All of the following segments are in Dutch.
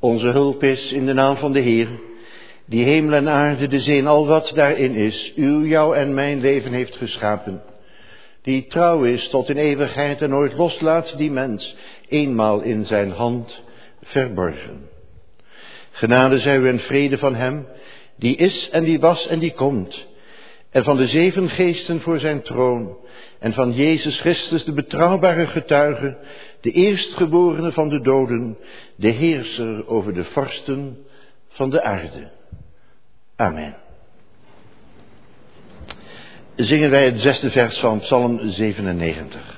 Onze hulp is in de naam van de Heer, die hemel en aarde, de zee al wat daarin is, uw, jou en mijn leven heeft geschapen. Die trouw is tot in eeuwigheid en nooit loslaat die mens, eenmaal in zijn hand verborgen. Genade zij u en vrede van hem, die is en die was en die komt, en van de zeven geesten voor zijn troon, en van Jezus Christus, de betrouwbare getuige, de eerstgeborene van de doden, de heerser over de vorsten van de aarde. Amen. Zingen wij het zesde vers van Psalm 97.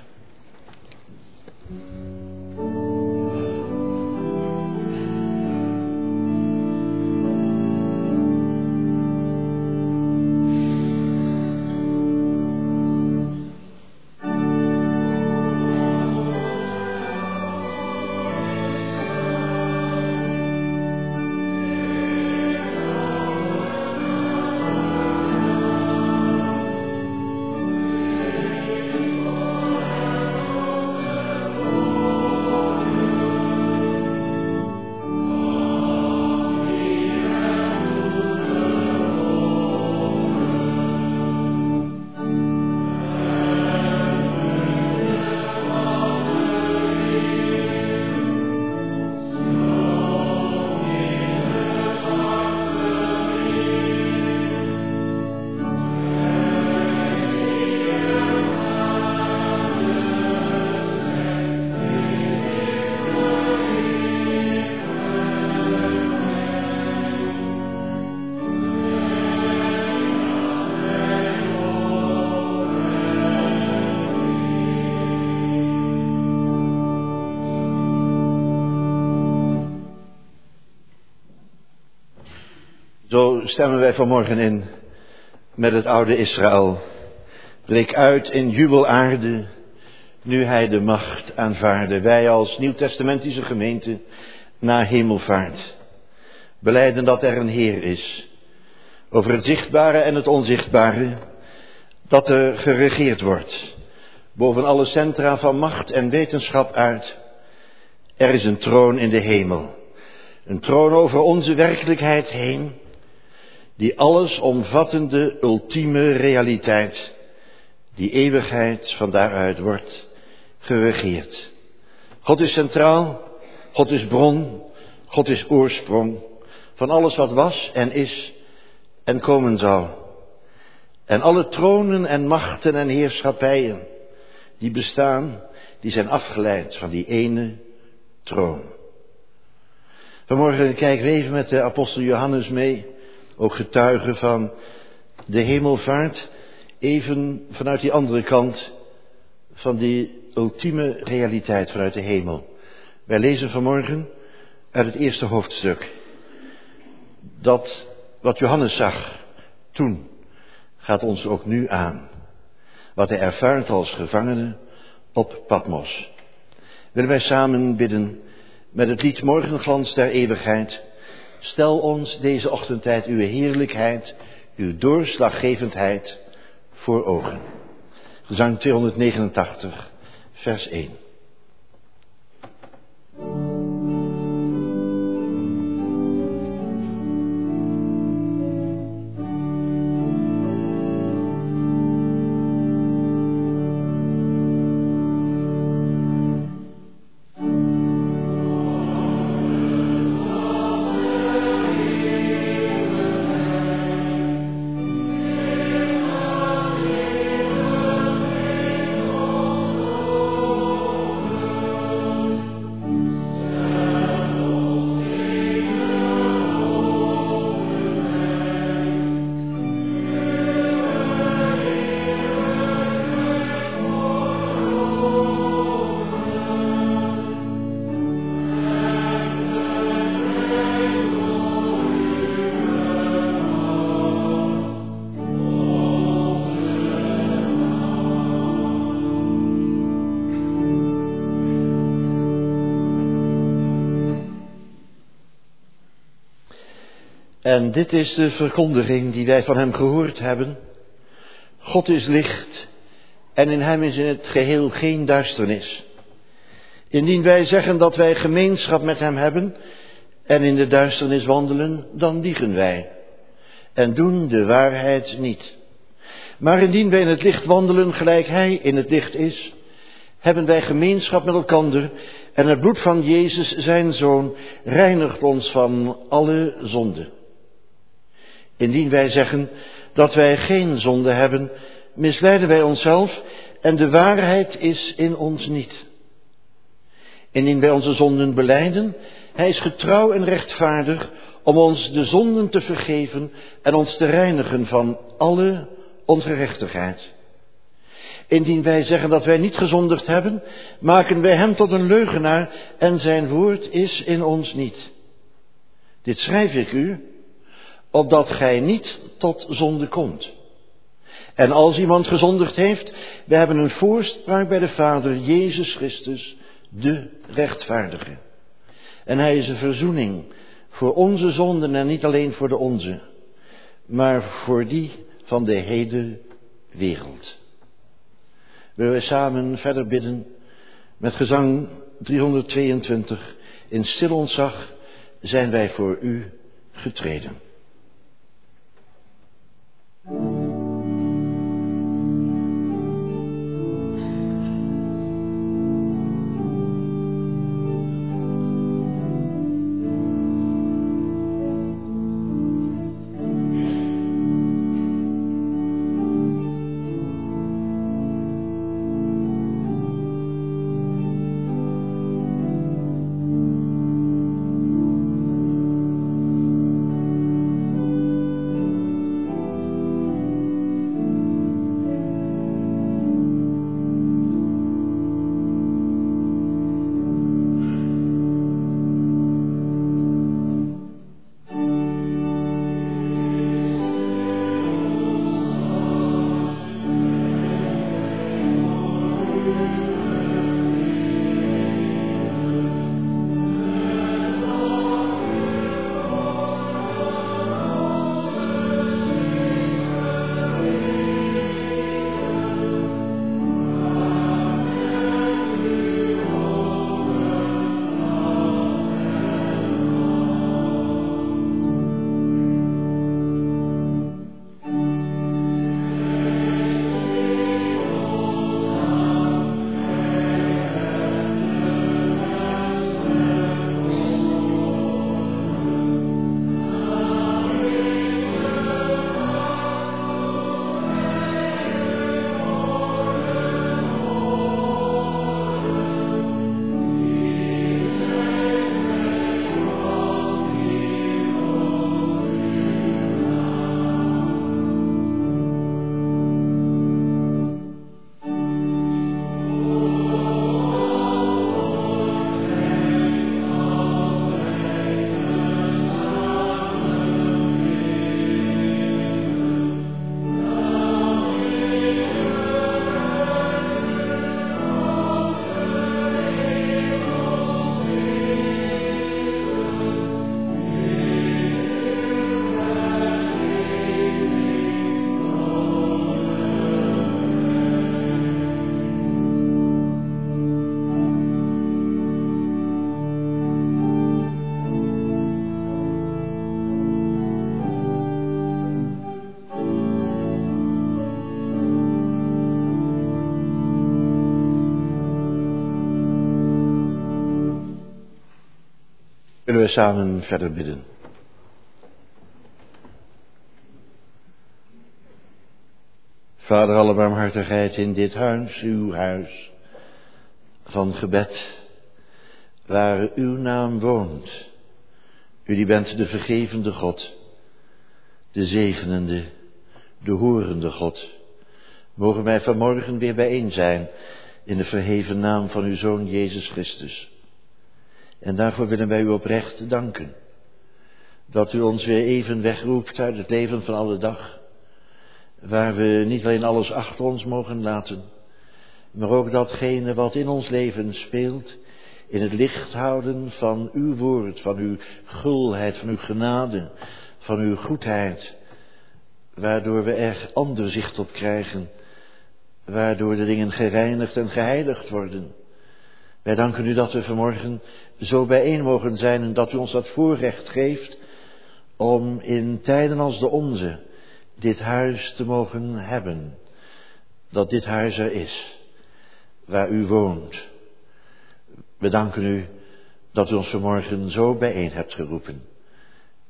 Stemmen wij vanmorgen in met het oude Israël. Bleek uit in jubelaarde, nu hij de macht aanvaarde. Wij als Nieuwtestamentische gemeente na hemelvaart. Beleiden dat er een Heer is. Over het zichtbare en het onzichtbare. Dat er geregeerd wordt. Boven alle centra van macht en wetenschap uit. Er is een troon in de hemel. Een troon over onze werkelijkheid heen die alles omvattende ultieme realiteit, die eeuwigheid van daaruit wordt geregeerd. God is centraal, God is bron, God is oorsprong van alles wat was en is en komen zal. En alle tronen en machten en heerschappijen die bestaan, die zijn afgeleid van die ene troon. Vanmorgen kijken we even met de apostel Johannes mee ook getuigen van de hemelvaart, even vanuit die andere kant van die ultieme realiteit vanuit de hemel. Wij lezen vanmorgen uit het eerste hoofdstuk dat wat Johannes zag toen gaat ons ook nu aan. Wat hij ervaart als gevangene op Patmos. Willen wij samen bidden met het lied Morgenglans der eeuwigheid Stel ons deze ochtendtijd uw heerlijkheid, uw doorslaggevendheid voor ogen. Gezang 289, vers 1. Dit is de verkondiging die wij van Hem gehoord hebben. God is licht en in Hem is in het geheel geen duisternis. Indien wij zeggen dat wij gemeenschap met Hem hebben en in de duisternis wandelen, dan liegen wij en doen de waarheid niet. Maar indien wij in het licht wandelen gelijk Hij in het licht is, hebben wij gemeenschap met elkander en het bloed van Jezus, zijn Zoon, reinigt ons van alle zonde. Indien wij zeggen dat wij geen zonde hebben, misleiden wij onszelf en de waarheid is in ons niet. Indien wij onze zonden beleiden, Hij is getrouw en rechtvaardig om ons de zonden te vergeven en ons te reinigen van alle ongerechtigheid. Indien wij zeggen dat wij niet gezondigd hebben, maken wij hem tot een leugenaar en zijn woord is in ons niet. Dit schrijf ik u, opdat gij niet tot zonde komt. En als iemand gezondigd heeft, we hebben een voorspraak bij de Vader, Jezus Christus, de rechtvaardige. En hij is een verzoening voor onze zonden en niet alleen voor de onze, maar voor die van de hele wereld. Willen we samen verder bidden met gezang 322. In stil ontzag zijn wij voor u getreden. Samen verder bidden. Vader, alle barmhartigheid in dit huis, uw huis van gebed, waar uw naam woont. U die bent de vergevende God, de zegenende, de horende God. Mogen wij vanmorgen weer bijeen zijn in de verheven naam van uw Zoon Jezus Christus. En daarvoor willen wij u oprecht danken. Dat u ons weer even wegroept uit het leven van alle dag. Waar we niet alleen alles achter ons mogen laten, maar ook datgene wat in ons leven speelt, in het licht houden van uw woord, van uw gulheid, van uw genade, van uw goedheid, waardoor we er ander zicht op krijgen, waardoor de dingen gereinigd en geheiligd worden Wij danken u dat we vanmorgen zo bijeen mogen zijn en dat u ons dat voorrecht geeft om in tijden als de onze dit huis te mogen hebben. Dat dit huis er is, waar u woont. We danken u dat u ons vanmorgen zo bijeen hebt geroepen.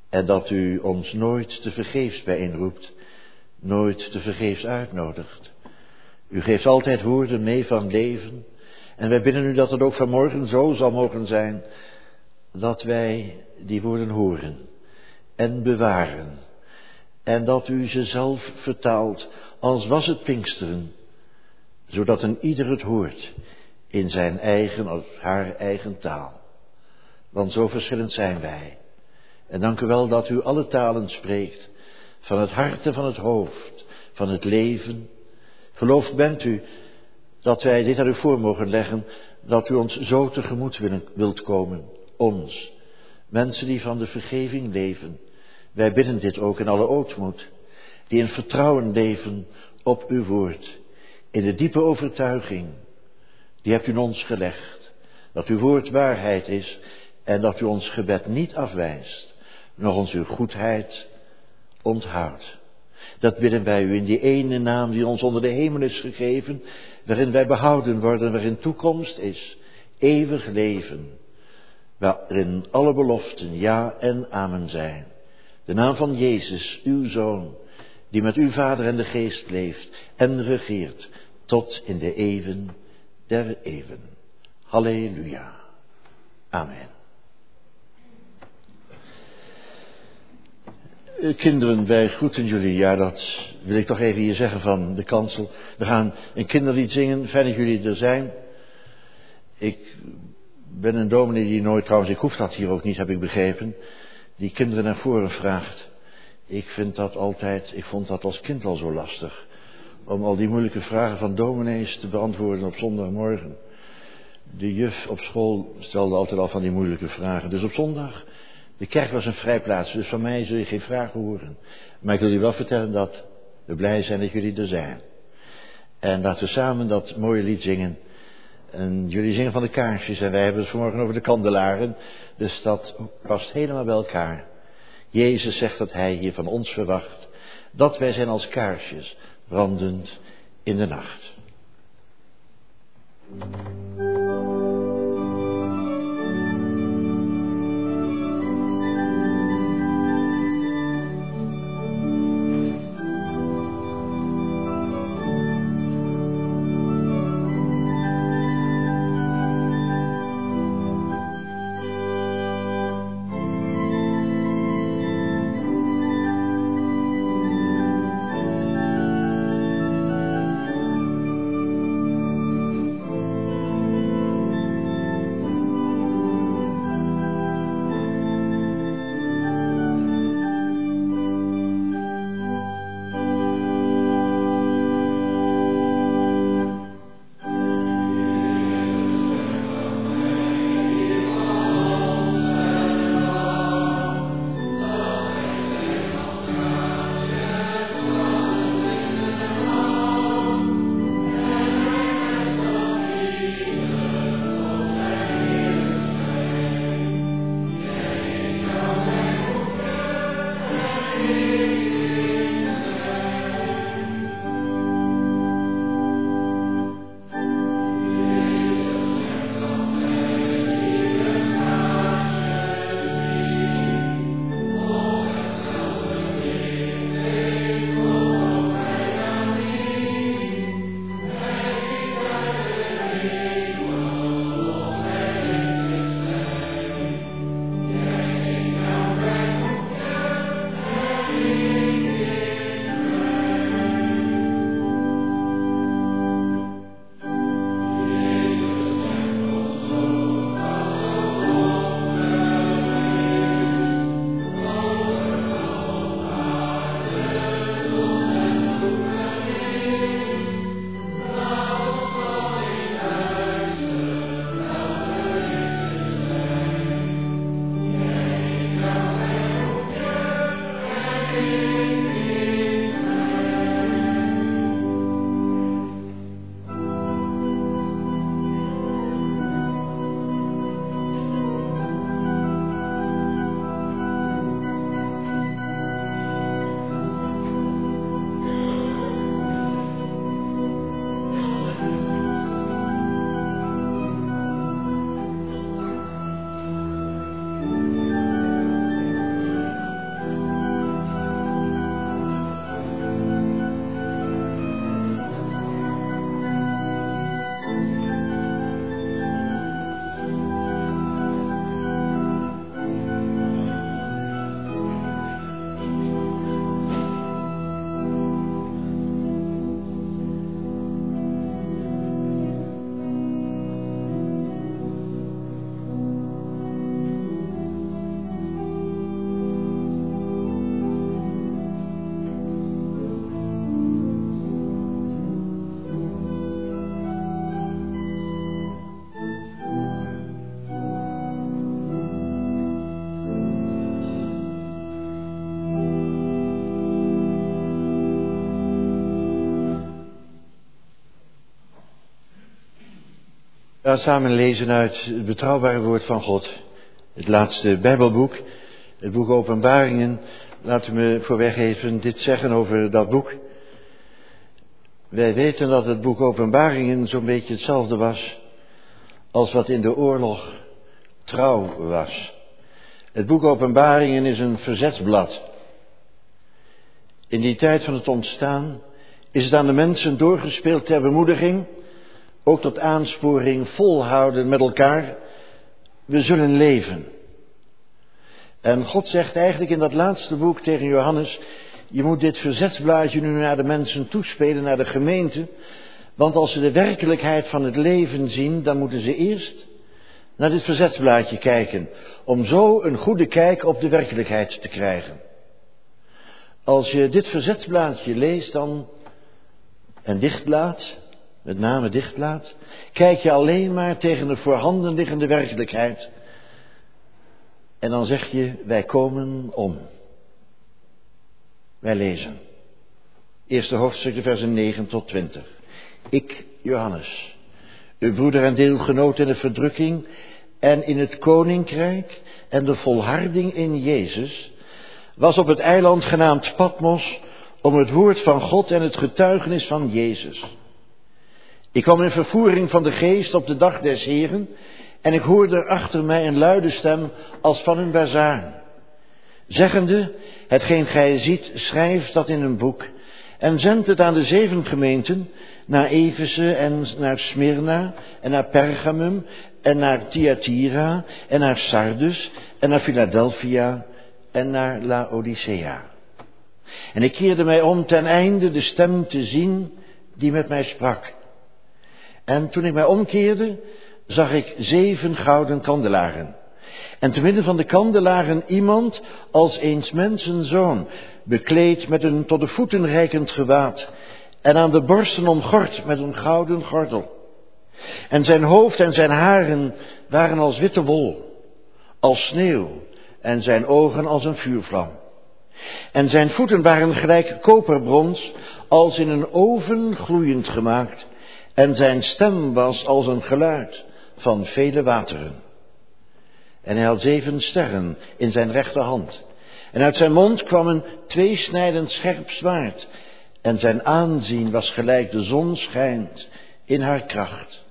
En dat u ons nooit te vergeefs bijeenroept, nooit te vergeefs uitnodigt. U geeft altijd woorden mee van leven. En wij bidden u dat het ook vanmorgen zo zal mogen zijn dat wij die woorden horen en bewaren. En dat u ze zelf vertaalt als was het Pinksteren, zodat een ieder het hoort in zijn eigen of haar eigen taal. Want zo verschillend zijn wij. En dank u wel dat u alle talen spreekt, van het hart en van het hoofd, van het leven. Geloof bent u dat wij dit aan u voor mogen leggen, dat u ons zo tegemoet wilt komen, ons, mensen die van de vergeving leven. Wij bidden dit ook in alle ootmoed, die in vertrouwen leven op uw woord, in de diepe overtuiging, die hebt u in ons gelegd, dat uw woord waarheid is en dat u ons gebed niet afwijst, nog ons uw goedheid onthoudt. Dat bidden wij u in die ene naam die ons onder de hemel is gegeven, waarin wij behouden worden, waarin toekomst is, eeuwig leven, waarin alle beloften ja en amen zijn. De naam van Jezus, uw Zoon, die met uw Vader en de Geest leeft en regeert tot in de eeuwen der eeuwen. Halleluja. Amen. Kinderen, wij groeten jullie. Ja, dat wil ik toch even hier zeggen van de kansel. We gaan een kinderlied zingen. Fijn dat jullie er zijn. Ik ben een dominee die nooit, trouwens, ik hoef dat hier ook niet, heb ik begrepen, die kinderen naar voren vraagt. Ik vind dat altijd, ik vond dat als kind al zo lastig. Om al die moeilijke vragen van dominees te beantwoorden op zondagmorgen. De juf op school stelde altijd al van die moeilijke vragen. Dus op zondag de kerk was een vrijplaats, dus van mij zul je geen vragen horen. Maar ik wil je wel vertellen dat we blij zijn dat jullie er zijn. En laten we samen dat mooie lied zingen. En jullie zingen van de kaarsjes en wij hebben het vanmorgen over de kandelaren. Dus dat past helemaal bij elkaar. Jezus zegt dat Hij hier van ons verwacht. Dat wij zijn als kaarsjes, brandend in de nacht. Gaan samen lezen uit het betrouwbare woord van God. Het laatste Bijbelboek, het boek Openbaringen. Laten we voorweg even dit zeggen over dat boek. Wij weten dat het boek Openbaringen zo'n beetje hetzelfde was als wat in de oorlog trouw was. Het boek Openbaringen is een verzetsblad. In die tijd van het ontstaan is het aan de mensen doorgespeeld ter bemoediging, ook tot aansporing volhouden met elkaar. We zullen leven. En God zegt eigenlijk in dat laatste boek tegen Johannes, je moet dit verzetsblaadje nu naar de mensen toespelen, naar de gemeente. Want als ze de werkelijkheid van het leven zien, dan moeten ze eerst naar dit verzetsblaadje kijken. Om zo een goede kijk op de werkelijkheid te krijgen. Als je dit verzetsblaadje leest dan, en dichtblaad, met name dichtblaad, kijk je alleen maar tegen de voorhanden liggende werkelijkheid. En dan zeg je, wij komen om. Wij lezen. Eerste hoofdstuk, versen 9 tot 20. Ik, Johannes, uw broeder en deelgenoot in de verdrukking en in het koninkrijk en de volharding in Jezus, was op het eiland genaamd Patmos om het woord van God en het getuigenis van Jezus. Ik kwam in vervoering van de geest op de dag des Heren en ik hoorde achter mij een luide stem als van een bazaar, zeggende, hetgeen gij ziet, schrijf dat in een boek en zend het aan de zeven gemeenten, naar Efeze en naar Smyrna en naar Pergamum en naar Thyatira en naar Sardis en naar Philadelphia en naar Laodicea. En ik keerde mij om ten einde de stem te zien die met mij sprak. En toen ik mij omkeerde, zag ik zeven gouden kandelaren. En te midden van de kandelaren iemand als eens mensenzoon, bekleed met een tot de voeten reikend gewaad en aan de borsten omgord met een gouden gordel. En zijn hoofd en zijn haren waren als witte wol, als sneeuw, en zijn ogen als een vuurvlam. En zijn voeten waren gelijk koperbrons, als in een oven gloeiend gemaakt, en zijn stem was als een geluid van vele wateren. En hij had zeven sterren in zijn rechterhand. En uit zijn mond kwam een tweesnijdend scherp zwaard. En zijn aanzien was gelijk de zon schijnt in haar kracht.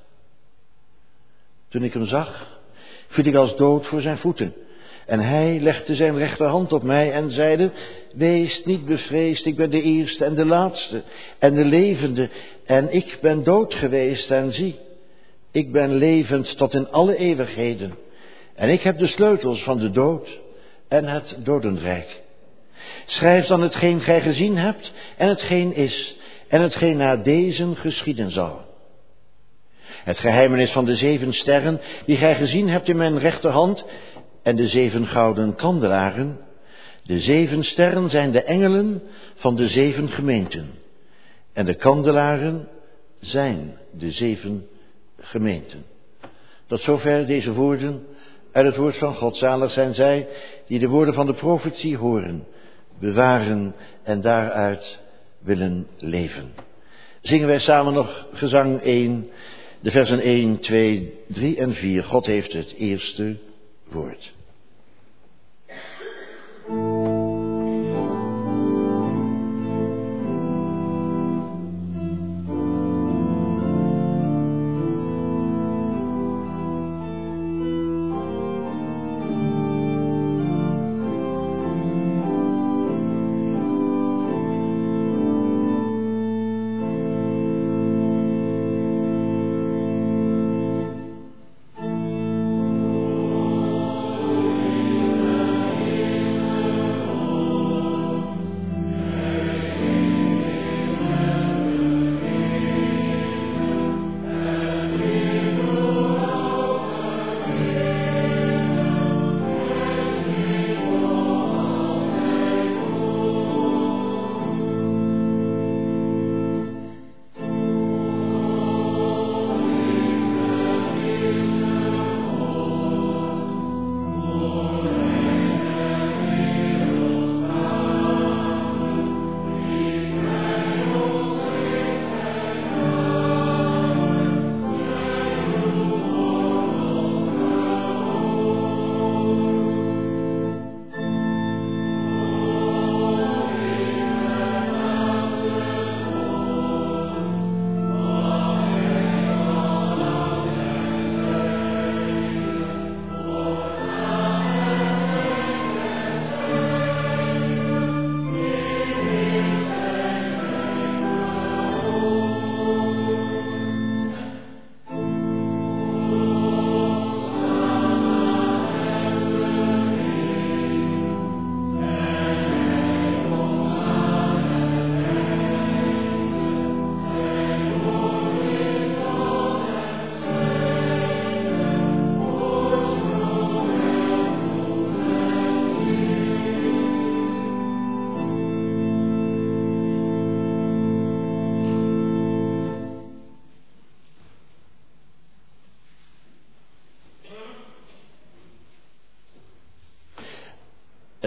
Toen ik hem zag, viel ik als dood voor zijn voeten. En hij legde zijn rechterhand op mij en zeide, wees niet bevreesd, ik ben de eerste en de laatste en de levende. En ik ben dood geweest en zie, ik ben levend tot in alle eeuwigheden. En ik heb de sleutels van de dood en het dodenrijk. Schrijf dan hetgeen gij gezien hebt en hetgeen is en hetgeen na deze geschieden zal. Het geheimenis van de zeven sterren die gij gezien hebt in mijn rechterhand en de zeven gouden kandelaren. De zeven sterren zijn de engelen van de zeven gemeenten. En de kandelaren zijn de zeven gemeenten. Tot zover deze woorden uit het woord van God. Zalig zijn zij die de woorden van de profetie horen, bewaren en daaruit willen leven. Zingen wij samen nog gezang 1, de versen 1, 2, 3 en 4. God heeft het eerste woord.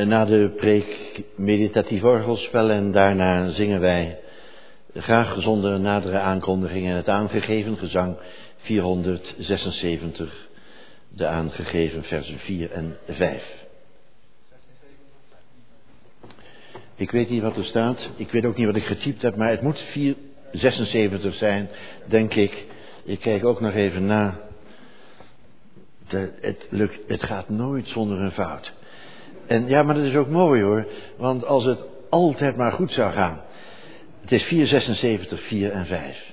Na de preek meditatief orgelspel en daarna zingen wij graag zonder nadere aankondigingen het aangegeven gezang 476, de aangegeven versen 4 en 5. Ik weet niet wat er staat, ik weet ook niet wat ik getypt heb, maar het moet 476 zijn, denk ik. Ik kijk ook nog even na. Het, lukt, het gaat nooit zonder een fout. En ja, maar dat is ook mooi hoor. Want als het altijd maar goed zou gaan. Het is 476, 4 en 5.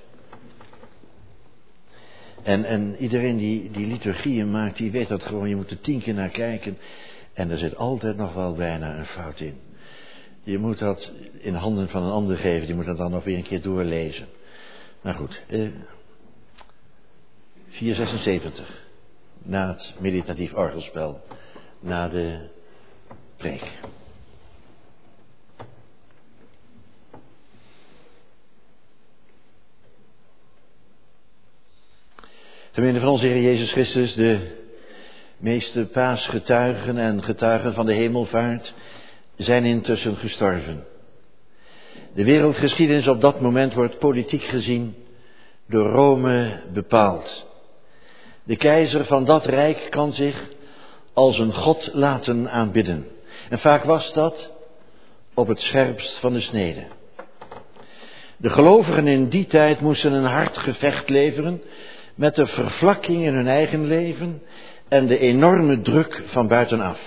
En, en iedereen die, die liturgieën maakt, die weet dat gewoon. Je moet er tien keer naar kijken. En er zit altijd nog wel bijna een fout in. Je moet dat in handen van een ander geven. Die moet dat dan nog weer een keer doorlezen. Maar goed. Eh, 476. Na het meditatief orgelspel. Na de preek. Gemeente van onze Heer Jezus Christus, de meeste paasgetuigen en getuigen van de hemelvaart zijn intussen gestorven. De wereldgeschiedenis op dat moment wordt politiek gezien door Rome bepaald. De keizer van dat rijk kan zich als een god laten aanbidden. En vaak was dat op het scherpst van de snede. De gelovigen in die tijd moesten een hard gevecht leveren met de vervlakking in hun eigen leven en de enorme druk van buitenaf.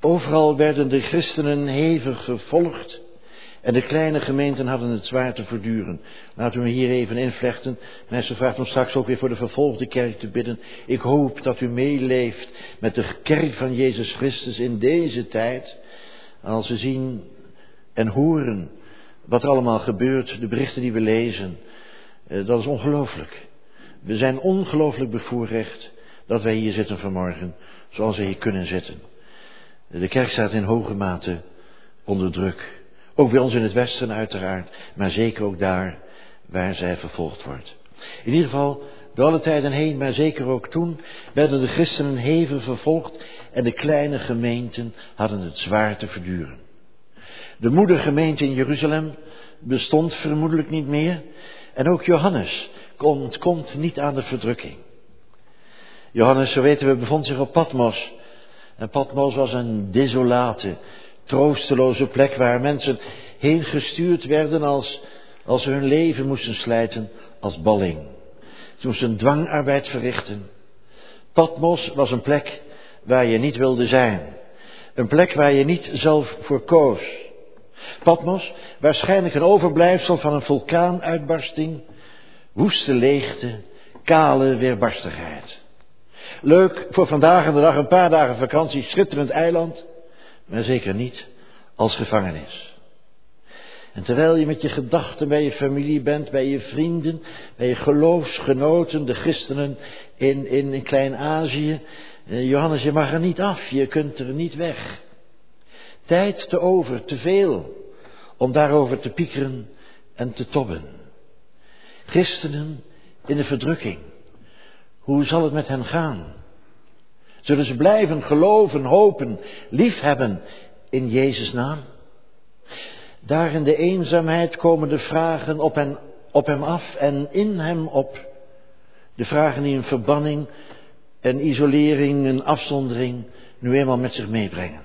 Overal werden de christenen hevig gevolgd en de kleine gemeenten hadden het zwaar te verduren. Laten we hier even invlechten. Mensen vraagt om straks ook weer voor de vervolgde kerk te bidden. Ik hoop dat u meeleeft met de kerk van Jezus Christus in deze tijd. Als we zien en horen wat er allemaal gebeurt, de berichten die we lezen. Eh, dat is ongelooflijk. We zijn ongelooflijk bevoorrecht dat wij hier zitten vanmorgen, zoals we hier kunnen zitten. De kerk staat in hoge mate onder druk. Ook bij ons in het Westen uiteraard, maar zeker ook daar waar zij vervolgd wordt. In ieder geval, door alle tijden heen, maar zeker ook toen, werden de christenen hevig vervolgd en de kleine gemeenten hadden het zwaar te verduren. De moedergemeente in Jeruzalem bestond vermoedelijk niet meer en ook Johannes komt, komt niet aan de verdrukking. Johannes, zo weten we, bevond zich op Patmos. En Patmos was een desolate, troosteloze plek waar mensen heen gestuurd werden als, als ze hun leven moesten slijten als balling. Ze moesten dwangarbeid verrichten. Patmos was een plek waar je niet wilde zijn. Een plek waar je niet zelf voor koos. Patmos, waarschijnlijk een overblijfsel van een vulkaanuitbarsting, woeste leegte, kale weerbarstigheid. Leuk voor vandaag en de dag een paar dagen vakantie, schitterend eiland, maar zeker niet als gevangenis. En terwijl je met je gedachten bij je familie bent, bij je vrienden, bij je geloofsgenoten, de christenen in, in, in Klein-Azië, eh, Johannes, je mag er niet af, je kunt er niet weg. Tijd te over, te veel, om daarover te piekeren en te tobben. Christenen in de verdrukking. Hoe zal het met hen gaan? Zullen ze blijven geloven, hopen, liefhebben in Jezus' naam? Daar in de eenzaamheid komen de vragen op, op hem af en in hem op. De vragen die een verbanning, een isolering, een afzondering nu eenmaal met zich meebrengen.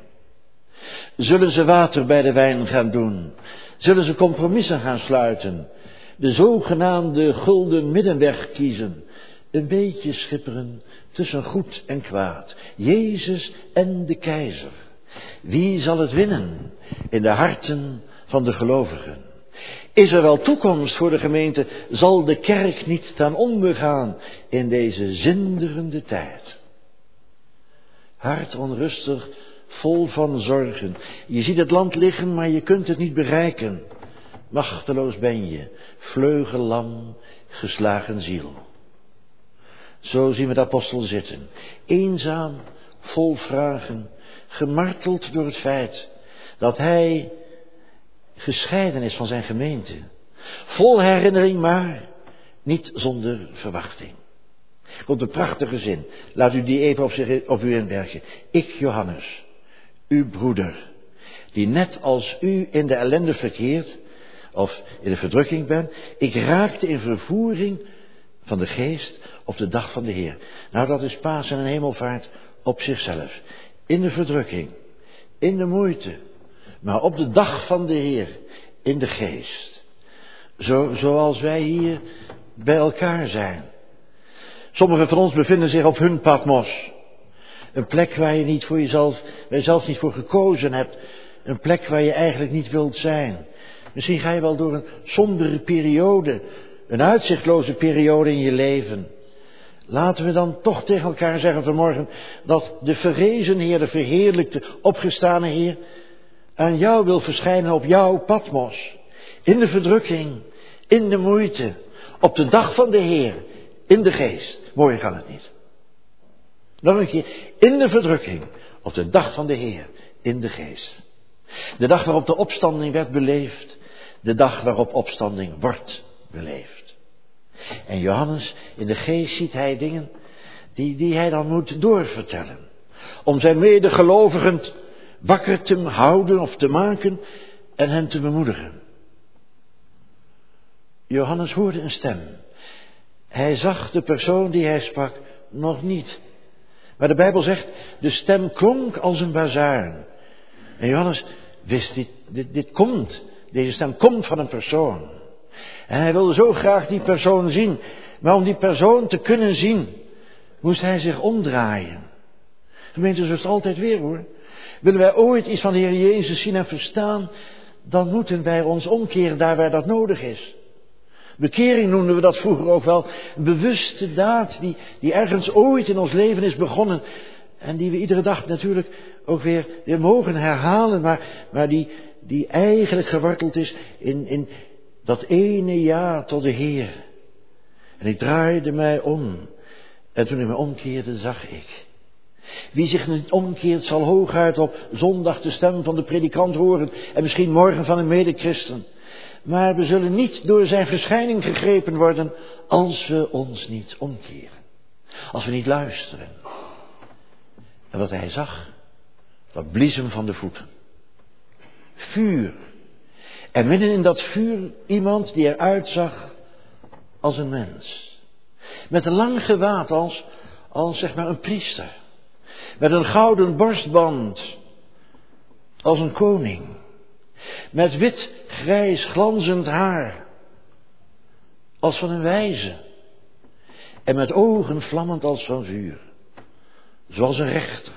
Zullen ze water bij de wijn gaan doen? Zullen ze compromissen gaan sluiten? De zogenaamde gulden middenweg kiezen? Een beetje schipperen tussen goed en kwaad. Jezus en de keizer. Wie zal het winnen in de harten van de gelovigen? Is er wel toekomst voor de gemeente? Zal de kerk niet ten onder gaan in deze zinderende tijd? Hart onrustig, vol van zorgen. Je ziet het land liggen, maar je kunt het niet bereiken. Machteloos ben je, vleugellam, geslagen ziel. Zo zien we de apostel zitten, eenzaam, vol vragen, gemarteld door het feit dat hij gescheiden is van zijn gemeente. Vol herinnering, maar niet zonder verwachting. Komt een prachtige zin. Laat u die even op, zich, op u inwerken. Ik, Johannes, uw broeder, die net als u in de ellende verkeert, of in de verdrukking bent. Ik raakte in vervoering van de geest op de dag van de Heer. Nou, dat is Pasen en hemelvaart op zichzelf. In de verdrukking, in de moeite, maar op de dag van de Heer, in de geest. Zo, zoals wij hier bij elkaar zijn. Sommigen van ons bevinden zich op hun Patmos. Een plek waar je niet voor jezelf, waar je zelf niet voor gekozen hebt. Een plek waar je eigenlijk niet wilt zijn. Misschien ga je wel door een sombere periode, een uitzichtloze periode in je leven. Laten we dan toch tegen elkaar zeggen vanmorgen dat de verrezen Heer, de verheerlijkte, opgestane Heer, aan jou wil verschijnen op jouw Patmos. In de verdrukking, in de moeite, op de dag van de Heer, in de geest. Mooier kan het niet. Nog een keer, in de verdrukking, op de dag van de Heer, in de geest. De dag waarop de opstanding werd beleefd, de dag waarop opstanding wordt beleefd. En Johannes, in de geest ziet hij dingen die, die hij dan moet doorvertellen. Om zijn medegelovigen wakker te houden of te maken en hen te bemoedigen. Johannes hoorde een stem. Hij zag de persoon die hij sprak nog niet. Maar de Bijbel zegt, de stem klonk als een bazuin. En Johannes wist, dit, dit, dit komt. Deze stem komt van een persoon. En hij wilde zo graag die persoon zien. Maar om die persoon te kunnen zien, moest hij zich omdraaien. Gemeente, zo is het altijd weer hoor. Willen wij ooit iets van de Heer Jezus zien en verstaan, dan moeten wij ons omkeren daar waar dat nodig is. Bekering noemden we dat vroeger ook wel. Een bewuste daad die, die ergens ooit in ons leven is begonnen. En die we iedere dag natuurlijk ook weer, weer mogen herhalen. Maar, maar die, die eigenlijk geworteld is in, in dat ene ja tot de Heer. En ik draaide mij om. En toen ik me omkeerde, zag ik. Wie zich niet omkeert, zal hooguit op zondag de stem van de predikant horen. En misschien morgen van een medechristen. Maar we zullen niet door zijn verschijning gegrepen worden als we ons niet omkeren. Als we niet luisteren. En wat hij zag, dat blies hem van de voeten. Vuur. En midden in dat vuur iemand die eruit zag als een mens. Met een lang gewaad als, als zeg maar een priester. Met een gouden borstband als een koning. Met wit, grijs, glanzend haar als van een wijze. En met ogen vlammend als van vuur. Zoals een rechter.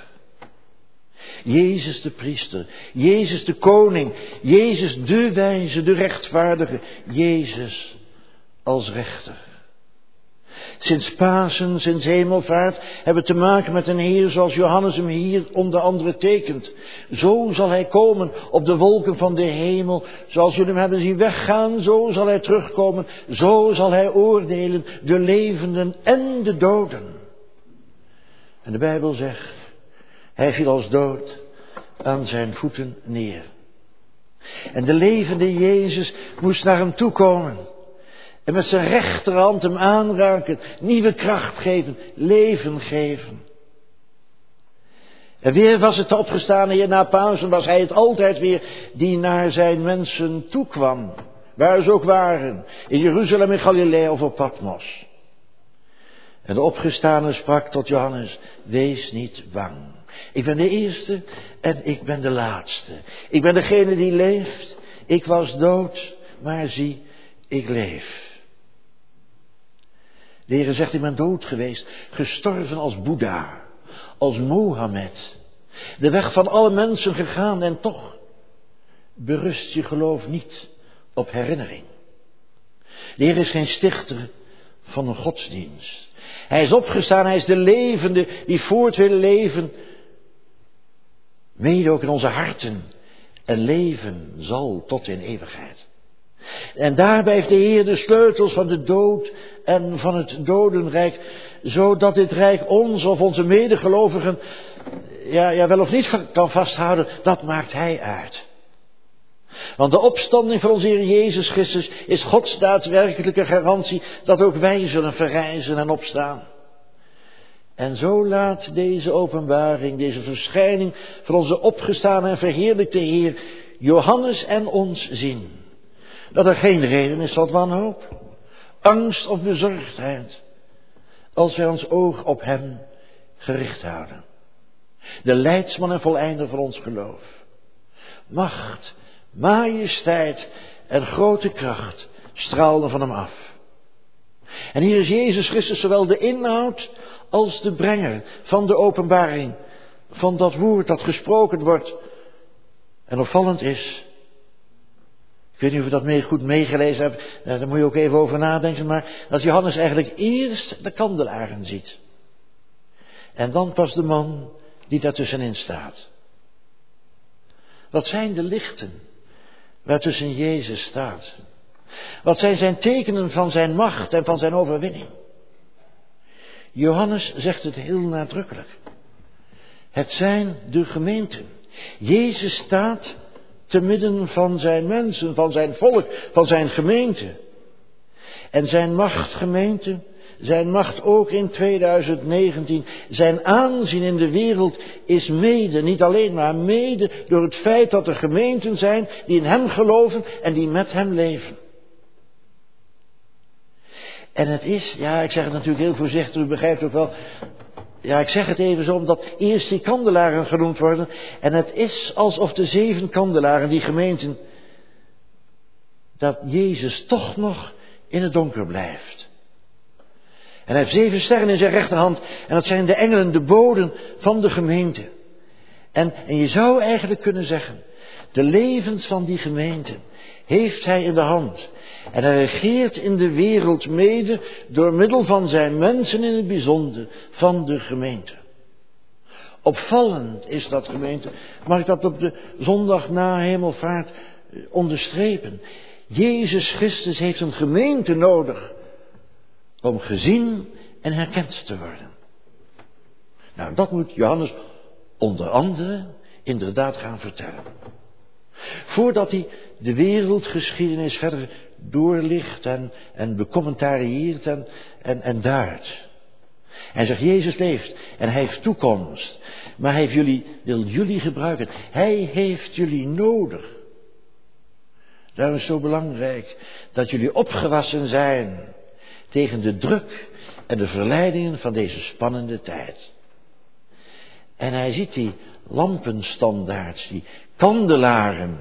Jezus de priester, Jezus de koning, Jezus de wijze, de rechtvaardige, Jezus als rechter. Sinds Pasen, sinds Hemelvaart, hebben we te maken met een Heer zoals Johannes hem hier onder andere tekent. Zo zal Hij komen op de wolken van de hemel. Zoals jullie hem hebben zien weggaan, zo zal Hij terugkomen. Zo zal Hij oordelen de levenden en de doden. En de Bijbel zegt, hij viel als dood aan zijn voeten neer. En de levende Jezus moest naar hem toe komen. En met zijn rechterhand hem aanraken, nieuwe kracht geven, leven geven. En weer was het opgestaan hier na Pasen, was hij het altijd weer die naar zijn mensen toekwam. Waar ze ook waren, in Jeruzalem, in Galilea of op Patmos. En de opgestane sprak tot Johannes, wees niet bang. Ik ben de eerste en ik ben de laatste. Ik ben degene die leeft. Ik was dood, maar zie, ik leef. De Heer zegt, ik ben dood geweest, gestorven als Boeddha, als Mohammed. De weg van alle mensen gegaan en toch berust je geloof niet op herinnering. De Heer is geen stichter van een godsdienst. Hij is opgestaan, hij is de levende die voort wil leven. Mede ook in onze harten en leven zal tot in eeuwigheid. En daarbij heeft de Heer de sleutels van de dood en van het dodenrijk, zodat dit rijk ons of onze medegelovigen ja, ja, wel of niet kan vasthouden, dat maakt Hij uit. Want de opstanding van onze Heer Jezus Christus is Gods daadwerkelijke garantie dat ook wij zullen verrijzen en opstaan. En zo laat deze openbaring, deze verschijning van onze opgestaan en verheerlijkte Heer Johannes en ons zien. Dat er geen reden is tot wanhoop, angst of bezorgdheid, als wij ons oog op Hem gericht houden. De leidsman en voleinder van ons geloof. Macht, majesteit en grote kracht straalden van hem af. En hier is Jezus Christus zowel de inhoud als de brenger van de openbaring van dat woord dat gesproken wordt. En opvallend is, ik weet niet of je dat mee, goed meegelezen hebt, daar moet je ook even over nadenken, maar dat Johannes eigenlijk eerst de kandelaren ziet. En dan pas de man die daartussenin staat. Wat zijn de lichten waartussen Jezus staat? Wat zijn zijn tekenen van zijn macht en van zijn overwinning? Johannes zegt het heel nadrukkelijk. Het zijn de gemeenten. Jezus staat te midden van zijn mensen, van zijn volk, van zijn gemeente. En zijn macht, gemeente, zijn macht ook in 2019, zijn aanzien in de wereld is mede, niet alleen maar mede door het feit dat er gemeenten zijn die in Hem geloven en die met Hem leven. En het is, ja, ik zeg het natuurlijk heel voorzichtig, u begrijpt ook wel. Ja, ik zeg het even zo omdat eerst die kandelaren genoemd worden. En het is alsof de zeven kandelaren, die gemeenten, dat Jezus toch nog in het donker blijft. En hij heeft zeven sterren in zijn rechterhand. En dat zijn de engelen, de boden van de gemeente. En, en je zou eigenlijk kunnen zeggen, de levens van die gemeente heeft hij in de hand. En hij regeert in de wereld mede door middel van zijn mensen in het bijzonder van de gemeente. Opvallend is dat gemeente, mag ik dat op de zondag na hemelvaart eh, onderstrepen. Jezus Christus heeft een gemeente nodig om gezien en herkend te worden. Nou, dat moet Johannes onder andere inderdaad gaan vertellen. Voordat hij de wereldgeschiedenis verder doorlicht en, en becommentarieert en, en, en. Hij zegt, Jezus leeft en hij heeft toekomst. Maar hij heeft jullie, wil jullie gebruiken. Hij heeft jullie nodig. Daarom is het zo belangrijk dat jullie opgewassen zijn tegen de druk en de verleidingen van deze spannende tijd. En hij ziet die lampenstandaards, die kandelaren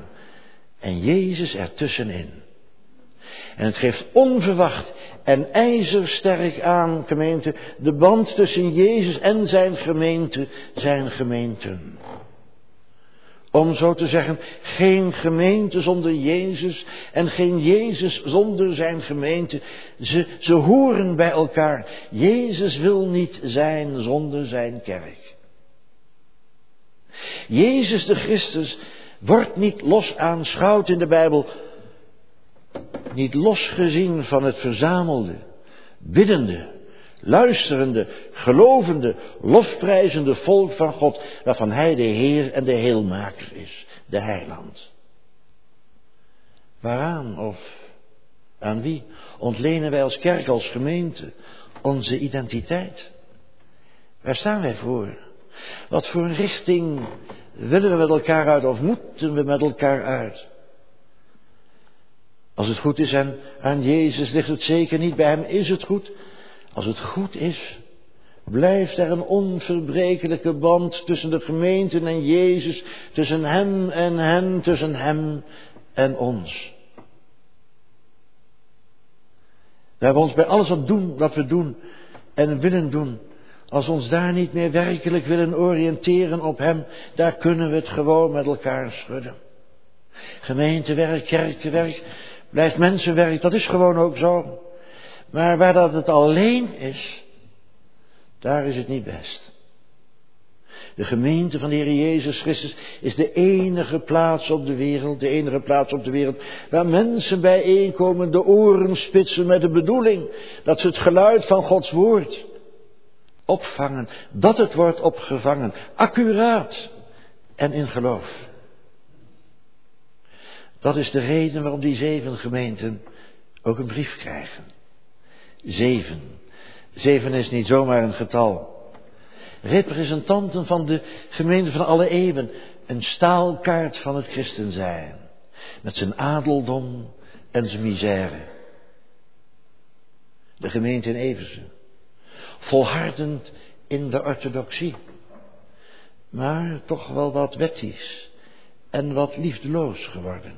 en Jezus ertussenin. En het geeft onverwacht en ijzersterk aan, gemeente, de band tussen Jezus en zijn gemeente, zijn gemeenten. Om zo te zeggen, geen gemeente zonder Jezus en geen Jezus zonder zijn gemeente. Ze, ze horen bij elkaar. Jezus wil niet zijn zonder zijn kerk. Jezus de Christus wordt niet los aanschouwd in de Bijbel niet losgezien van het verzamelde, biddende, luisterende, gelovende, lofprijzende volk van God, waarvan Hij de Heer en de Heelmaker is, de Heiland. Waaraan of aan wie ontlenen wij als kerk, als gemeente, onze identiteit? Waar staan wij voor? Wat voor richting willen we met elkaar uit of moeten we met elkaar uit? Als het goed is en aan Jezus ligt het zeker niet, bij Hem is het goed. Als het goed is, blijft er een onverbrekelijke band tussen de gemeenten en Jezus, tussen Hem en Hem, tussen Hem en ons. We hebben ons bij alles wat doen, wat we doen en willen doen, als ons daar niet meer werkelijk willen oriënteren op Hem, daar kunnen we het gewoon met elkaar schudden. Gemeentewerk, kerkenwerk, blijft mensenwerk, dat is gewoon ook zo. Maar waar dat het alleen is, daar is het niet best. De gemeente van de Heer Jezus Christus is de enige plaats op de wereld, de enige plaats op de wereld waar mensen bijeenkomen, de oren spitsen met de bedoeling dat ze het geluid van Gods woord opvangen, dat het wordt opgevangen, accuraat en in geloof. Dat is de reden waarom die zeven gemeenten ook een brief krijgen. Zeven. Zeven is niet zomaar een getal. representanten van de gemeente van alle eeuwen, een staalkaart van het christen zijn, met zijn adeldom en zijn misère. De gemeente in Eversen, volhardend in de orthodoxie, maar toch wel wat wettisch en wat liefdeloos geworden.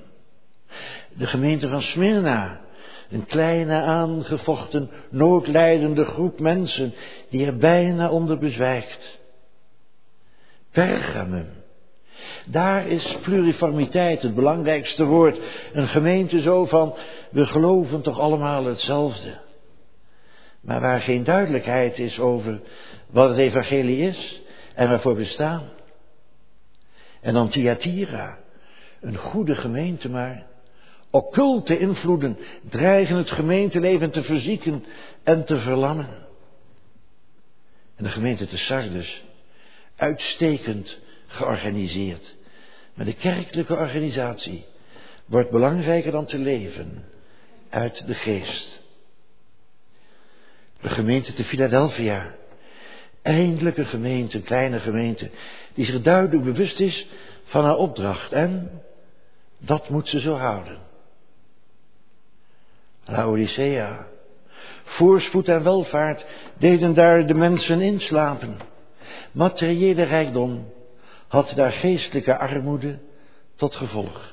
De gemeente van Smyrna, een kleine aangevochten, noodlijdende groep mensen die er bijna onder bezwijkt. Pergamum. Daar is pluriformiteit het belangrijkste woord. Een gemeente zo van, we geloven toch allemaal hetzelfde. Maar waar geen duidelijkheid is over wat het evangelie is en waarvoor we staan. En dan Thyatira, een goede gemeente, maar occulte invloeden dreigen het gemeenteleven te verzieken en te verlammen. En de gemeente te Sardes, uitstekend georganiseerd. Maar de kerkelijke organisatie wordt belangrijker dan te leven uit de geest. De gemeente te Philadelphia. Eindelijk een gemeente, een kleine gemeente, die zich duidelijk bewust is van haar opdracht. En dat moet ze zo houden. Laodicea. Voorspoed en welvaart deden daar de mensen inslapen. Materiële rijkdom had daar geestelijke armoede tot gevolg.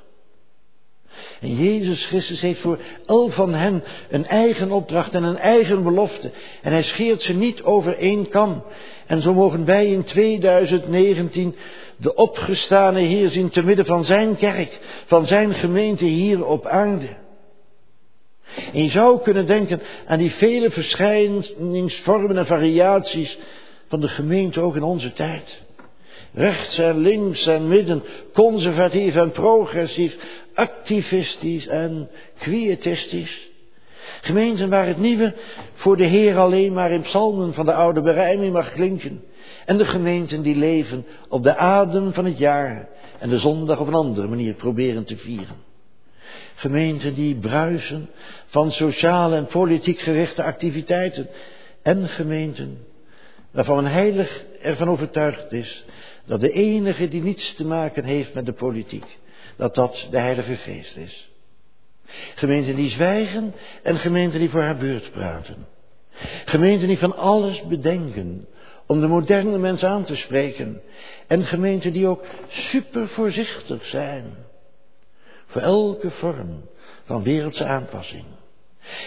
En Jezus Christus heeft voor elk van hen een eigen opdracht en een eigen belofte. En hij scheert ze niet over één kam. En zo mogen wij in 2019 de opgestane Heer zien te midden van zijn kerk, van zijn gemeente hier op aarde. En je zou kunnen denken aan die vele verschijningsvormen en variaties van de gemeente ook in onze tijd. Rechts en links en midden, conservatief en progressief, activistisch en quietistisch. Gemeenten waar het nieuwe voor de Heer alleen maar in psalmen van de oude berijming mag klinken. En de gemeenten die leven op de adem van het jaar en de zondag op een andere manier proberen te vieren. Gemeenten die bruisen van sociale en politiek gerichte activiteiten. En gemeenten waarvan een heilig ervan overtuigd is dat de enige die niets te maken heeft met de politiek, dat dat de Heilige Geest is. Gemeenten die zwijgen en gemeenten die voor haar beurt praten. Gemeenten die van alles bedenken om de moderne mens aan te spreken. En gemeenten die ook super voorzichtig zijn voor elke vorm van wereldse aanpassing.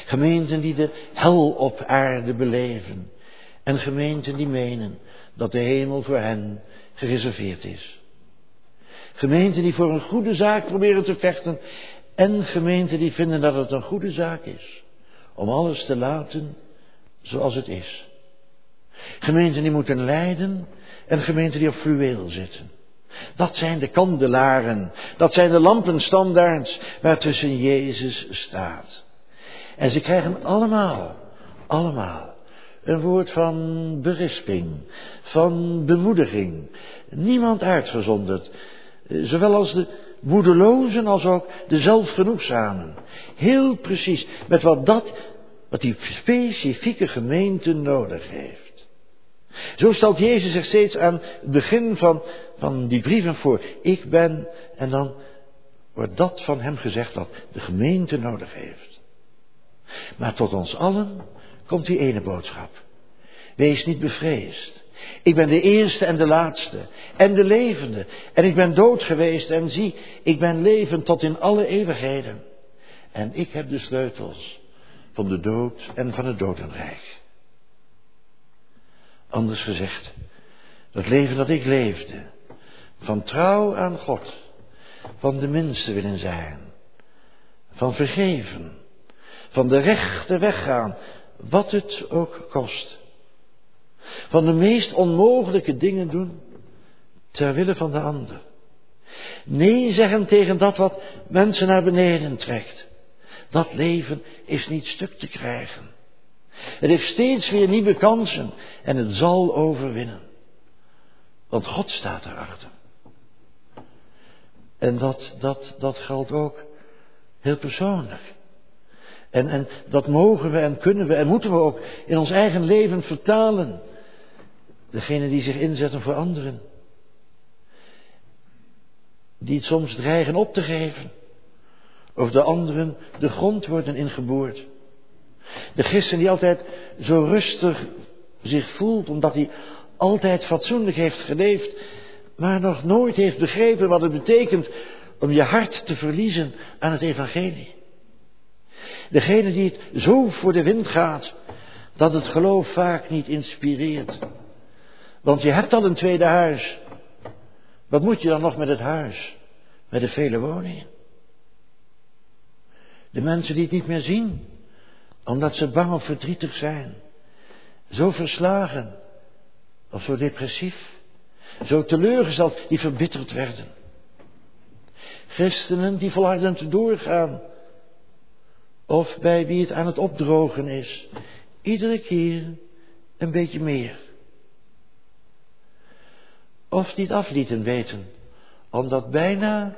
Gemeenten die de hel op aarde beleven. En gemeenten die menen dat de hemel voor hen gereserveerd is. Gemeenten die voor een goede zaak proberen te vechten. En gemeenten die vinden dat het een goede zaak is. Om alles te laten zoals het is. Gemeenten die moeten lijden. En gemeenten die op fluweel zitten. Dat zijn de kandelaren. Dat zijn de lampenstandaards waartussen Jezus staat. En ze krijgen allemaal, allemaal een woord van berisping, van bemoediging. Niemand uitgezonderd. Zowel als de moedelozen als ook de zelfgenoegzamen. Heel precies met wat dat, wat die specifieke gemeente nodig heeft. Zo stelt Jezus zich steeds aan het begin van, van die brieven voor. Ik ben, en dan wordt dat van hem gezegd wat de gemeente nodig heeft. Maar tot ons allen komt die ene boodschap. Wees niet bevreesd. Ik ben de eerste en de laatste en de levende. En ik ben dood geweest en zie, ik ben levend tot in alle eeuwigheden. En ik heb de sleutels van de dood en van het dodenrijk. Anders gezegd, dat leven dat ik leefde, van trouw aan God, van de minste willen zijn, van vergeven, van de rechte weg gaan, wat het ook kost. Van de meest onmogelijke dingen doen ter wille van de ander. Nee zeggen tegen dat wat mensen naar beneden trekt. Dat leven is niet stuk te krijgen. Het heeft steeds weer nieuwe kansen en het zal overwinnen. Want God staat erachter. En dat, dat, dat geldt ook heel persoonlijk. En, en dat mogen we en kunnen we en moeten we ook in ons eigen leven vertalen. Degene die zich inzetten voor anderen. Die het soms dreigen op te geven. Of de anderen de grond worden ingeboord. De christen die altijd zo rustig zich voelt omdat hij altijd fatsoenlijk heeft geleefd, maar nog nooit heeft begrepen wat het betekent om je hart te verliezen aan het evangelie. Degene die het zo voor de wind gaat, dat het geloof vaak niet inspireert. Want je hebt al een tweede huis. Wat moet je dan nog met het huis? Met de vele woningen? De mensen die het niet meer zien, omdat ze bang of verdrietig zijn. Zo verslagen of zo depressief. Zo teleurgesteld die verbitterd werden. Christenen die volhardend doorgaan. Of bij wie het aan het opdrogen is. Iedere keer een beetje meer. Of die het af lieten weten. Omdat bijna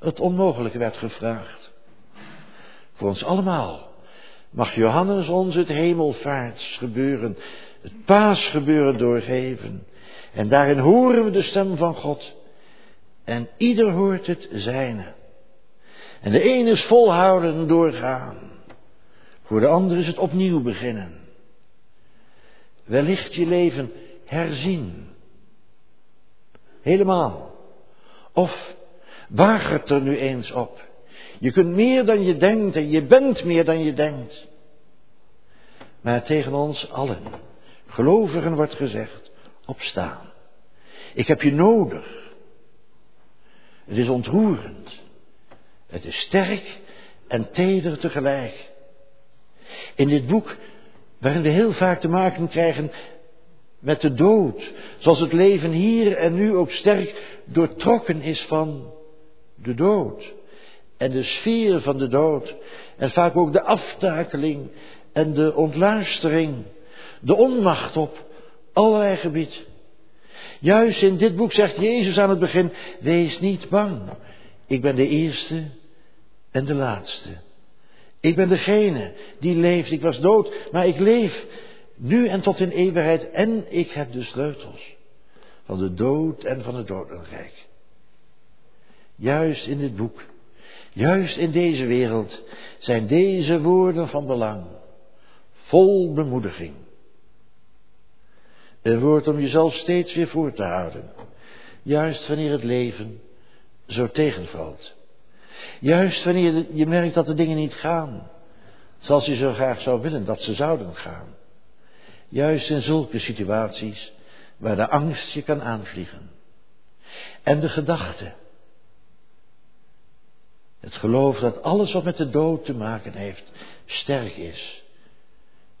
het onmogelijke werd gevraagd. Voor ons allemaal mag Johannes ons het hemelvaartsgebeuren, het paasgebeuren doorgeven. En daarin horen we de stem van God. En ieder hoort het zijne. En de een is volhouden en doorgaan. Voor de ander is het opnieuw beginnen. Wellicht je leven herzien. Helemaal. Of waag het er nu eens op. Je kunt meer dan je denkt en je bent meer dan je denkt. Maar tegen ons allen, gelovigen wordt gezegd, opstaan. Ik heb je nodig. Het is ontroerend. Het is sterk en teder tegelijk. In dit boek, waarin we heel vaak te maken krijgen met de dood, zoals het leven hier en nu ook sterk doortrokken is van de dood en de sfeer van de dood en vaak ook de aftakeling en de ontluistering, de onmacht op allerlei gebied. Juist in dit boek zegt Jezus aan het begin, wees niet bang, ik ben de eerste en de laatste. Ik ben degene die leeft, ik was dood, maar ik leef nu en tot in eeuwigheid en ik heb de sleutels van de dood en van het dodenrijk. Juist in dit boek Juist in deze wereld zijn deze woorden van belang. Vol bemoediging. Een woord om jezelf steeds weer voor te houden. Juist wanneer het leven zo tegenvalt. Juist wanneer je merkt dat de dingen niet gaan zoals je zo graag zou willen dat ze zouden gaan. Juist in zulke situaties waar de angst je kan aanvliegen. En de gedachte het geloof dat alles wat met de dood te maken heeft, sterk is.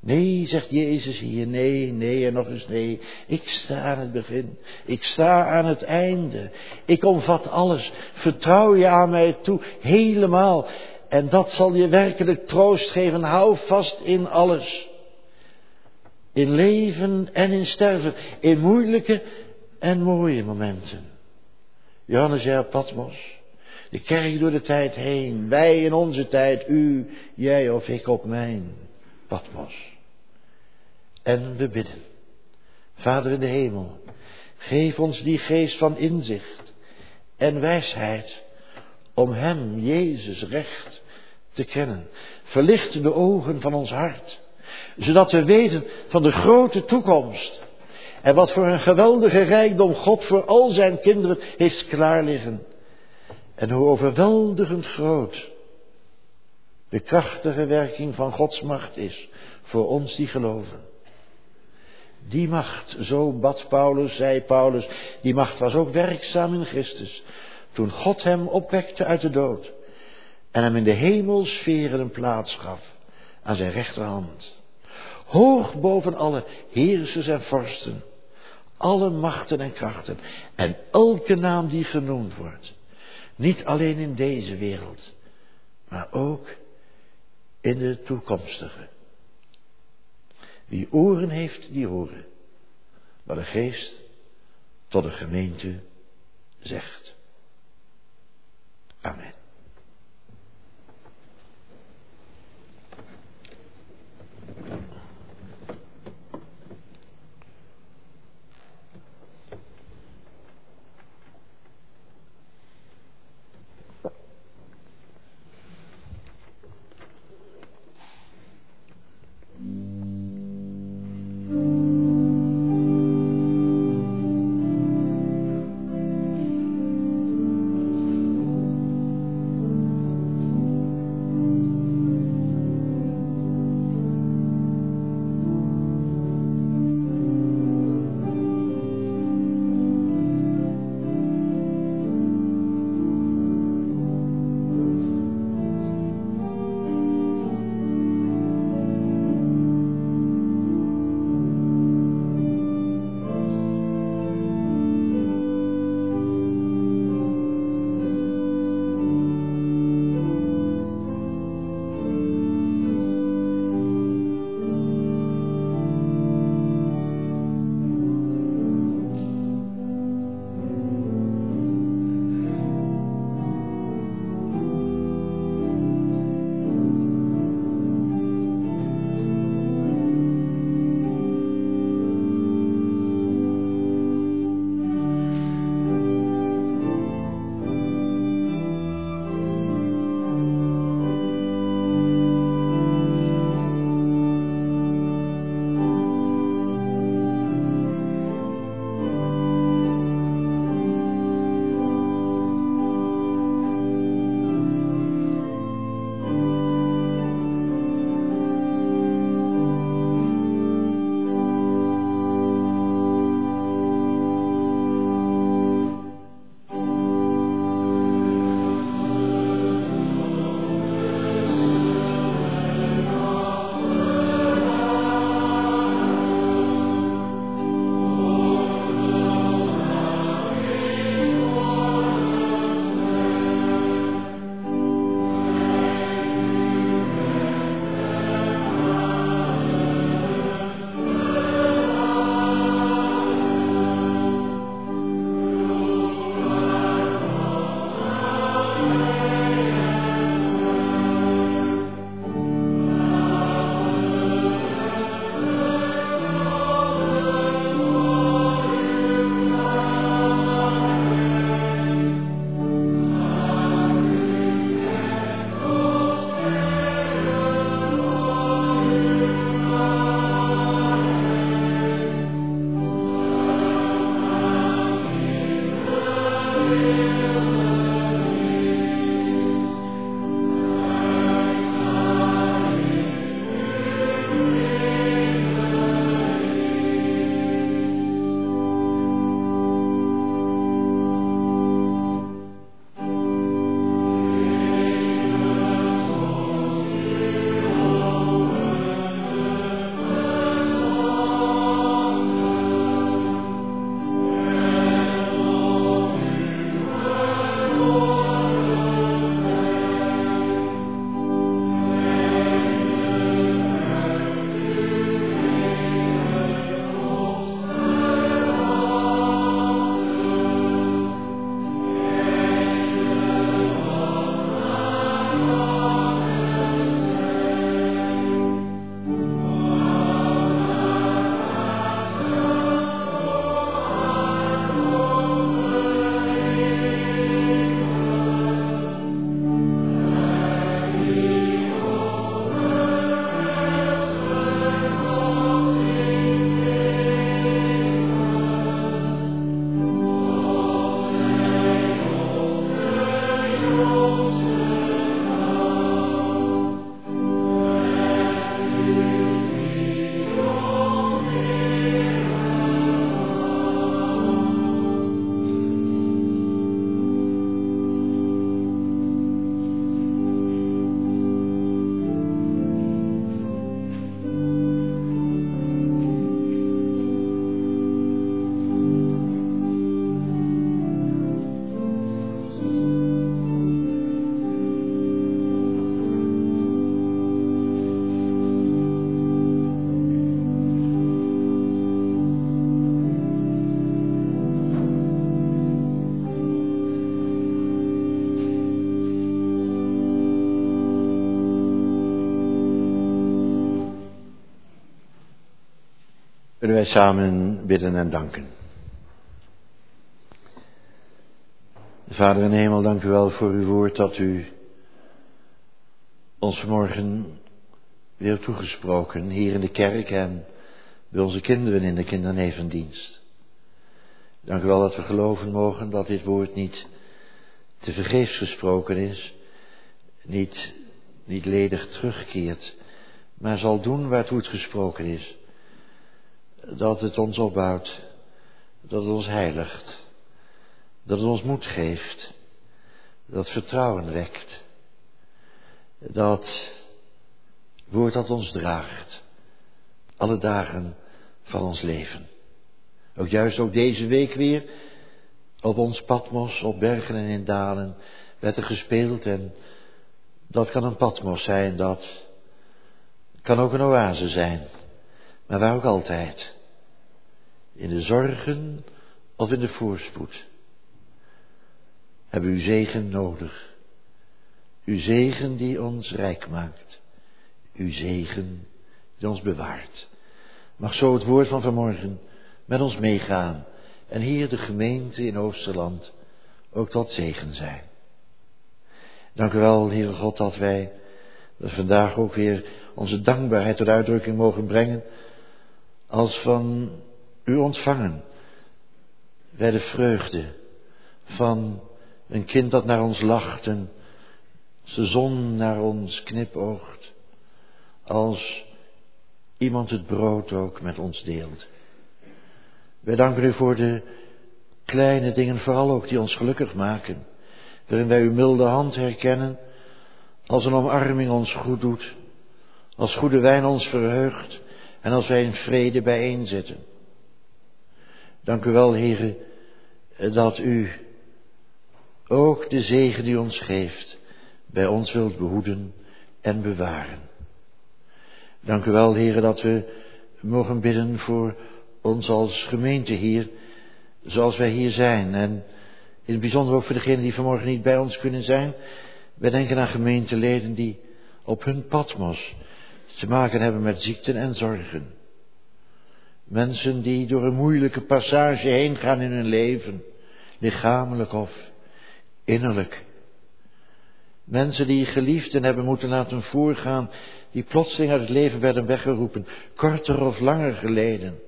Nee, zegt Jezus hier, nee, nee en nog eens nee. Ik sta aan het begin. Ik sta aan het einde. Ik omvat alles. Vertrouw je aan mij toe, helemaal. En dat zal je werkelijk troost geven. Hou vast in alles. In leven en in sterven. In moeilijke en mooie momenten. Johannes ja, Patmos. De kerk door de tijd heen. Wij in onze tijd. U, jij of ik op mijn Patmos. En we bidden. Vader in de hemel. Geef ons die geest van inzicht en wijsheid. Om Hem, Jezus, recht te kennen. Verlicht de ogen van ons hart. Zodat we weten van de grote toekomst. En wat voor een geweldige rijkdom God voor al zijn kinderen heeft klaarliggen. En hoe overweldigend groot de krachtige werking van Gods macht is voor ons die geloven. Die macht, zo bad Paulus, zei Paulus, die macht was ook werkzaam in Christus. Toen God hem opwekte uit de dood en hem in de hemelsferen een plaats gaf aan zijn rechterhand. Hoog boven alle heersers en vorsten, alle machten en krachten en elke naam die genoemd wordt. Niet alleen in deze wereld, maar ook in de toekomstige. Wie oren heeft, die horen. Wat de geest tot de gemeente zegt. Amen. Samen bidden en danken. Vader in hemel, dank u wel voor uw woord dat u ons vanmorgen weer toegesproken, hier in de kerk en bij onze kinderen in de kindernevendienst. Dank u wel dat we geloven mogen dat dit woord niet te vergeefs gesproken is, niet, niet ledig terugkeert, maar zal doen waartoe het gesproken is. Dat het ons opbouwt, dat het ons heiligt, dat het ons moed geeft, dat vertrouwen wekt, dat woord dat ons draagt, alle dagen van ons leven. Ook juist ook deze week weer, op ons Patmos, op bergen en in dalen, werd er gespeeld en dat kan een Patmos zijn, dat kan ook een oase zijn, maar waar ook altijd. In de zorgen of in de voorspoed. Hebben u zegen nodig. Uw zegen die ons rijk maakt. Uw zegen die ons bewaart. Mag zo het woord van vanmorgen met ons meegaan. En hier de gemeente in Oosterland ook tot zegen zijn. Dank u wel, Heere God, dat wij vandaag ook weer onze dankbaarheid tot uitdrukking mogen brengen. Als van u ontvangen. Wij de vreugde van een kind dat naar ons lacht en de zon naar ons knipoogt. Als iemand het brood ook met ons deelt. Wij danken u voor de kleine dingen, vooral ook die ons gelukkig maken. Waarin wij uw milde hand herkennen, als een omarming ons goed doet, als goede wijn ons verheugt en als wij in vrede bijeenzitten. Dank u wel, heren, dat u ook de zegen die ons geeft, bij ons wilt behoeden en bewaren. Dank u wel, heren, dat we mogen bidden voor ons als gemeente hier, zoals wij hier zijn. En in het bijzonder ook voor degenen die vanmorgen niet bij ons kunnen zijn. Wij denken aan gemeenteleden die op hun padmos te maken hebben met ziekten en zorgen. Mensen die door een moeilijke passage heen gaan in hun leven, lichamelijk of innerlijk. Mensen die geliefden hebben moeten laten voorgaan, die plotseling uit het leven werden weggeroepen, korter of langer geleden.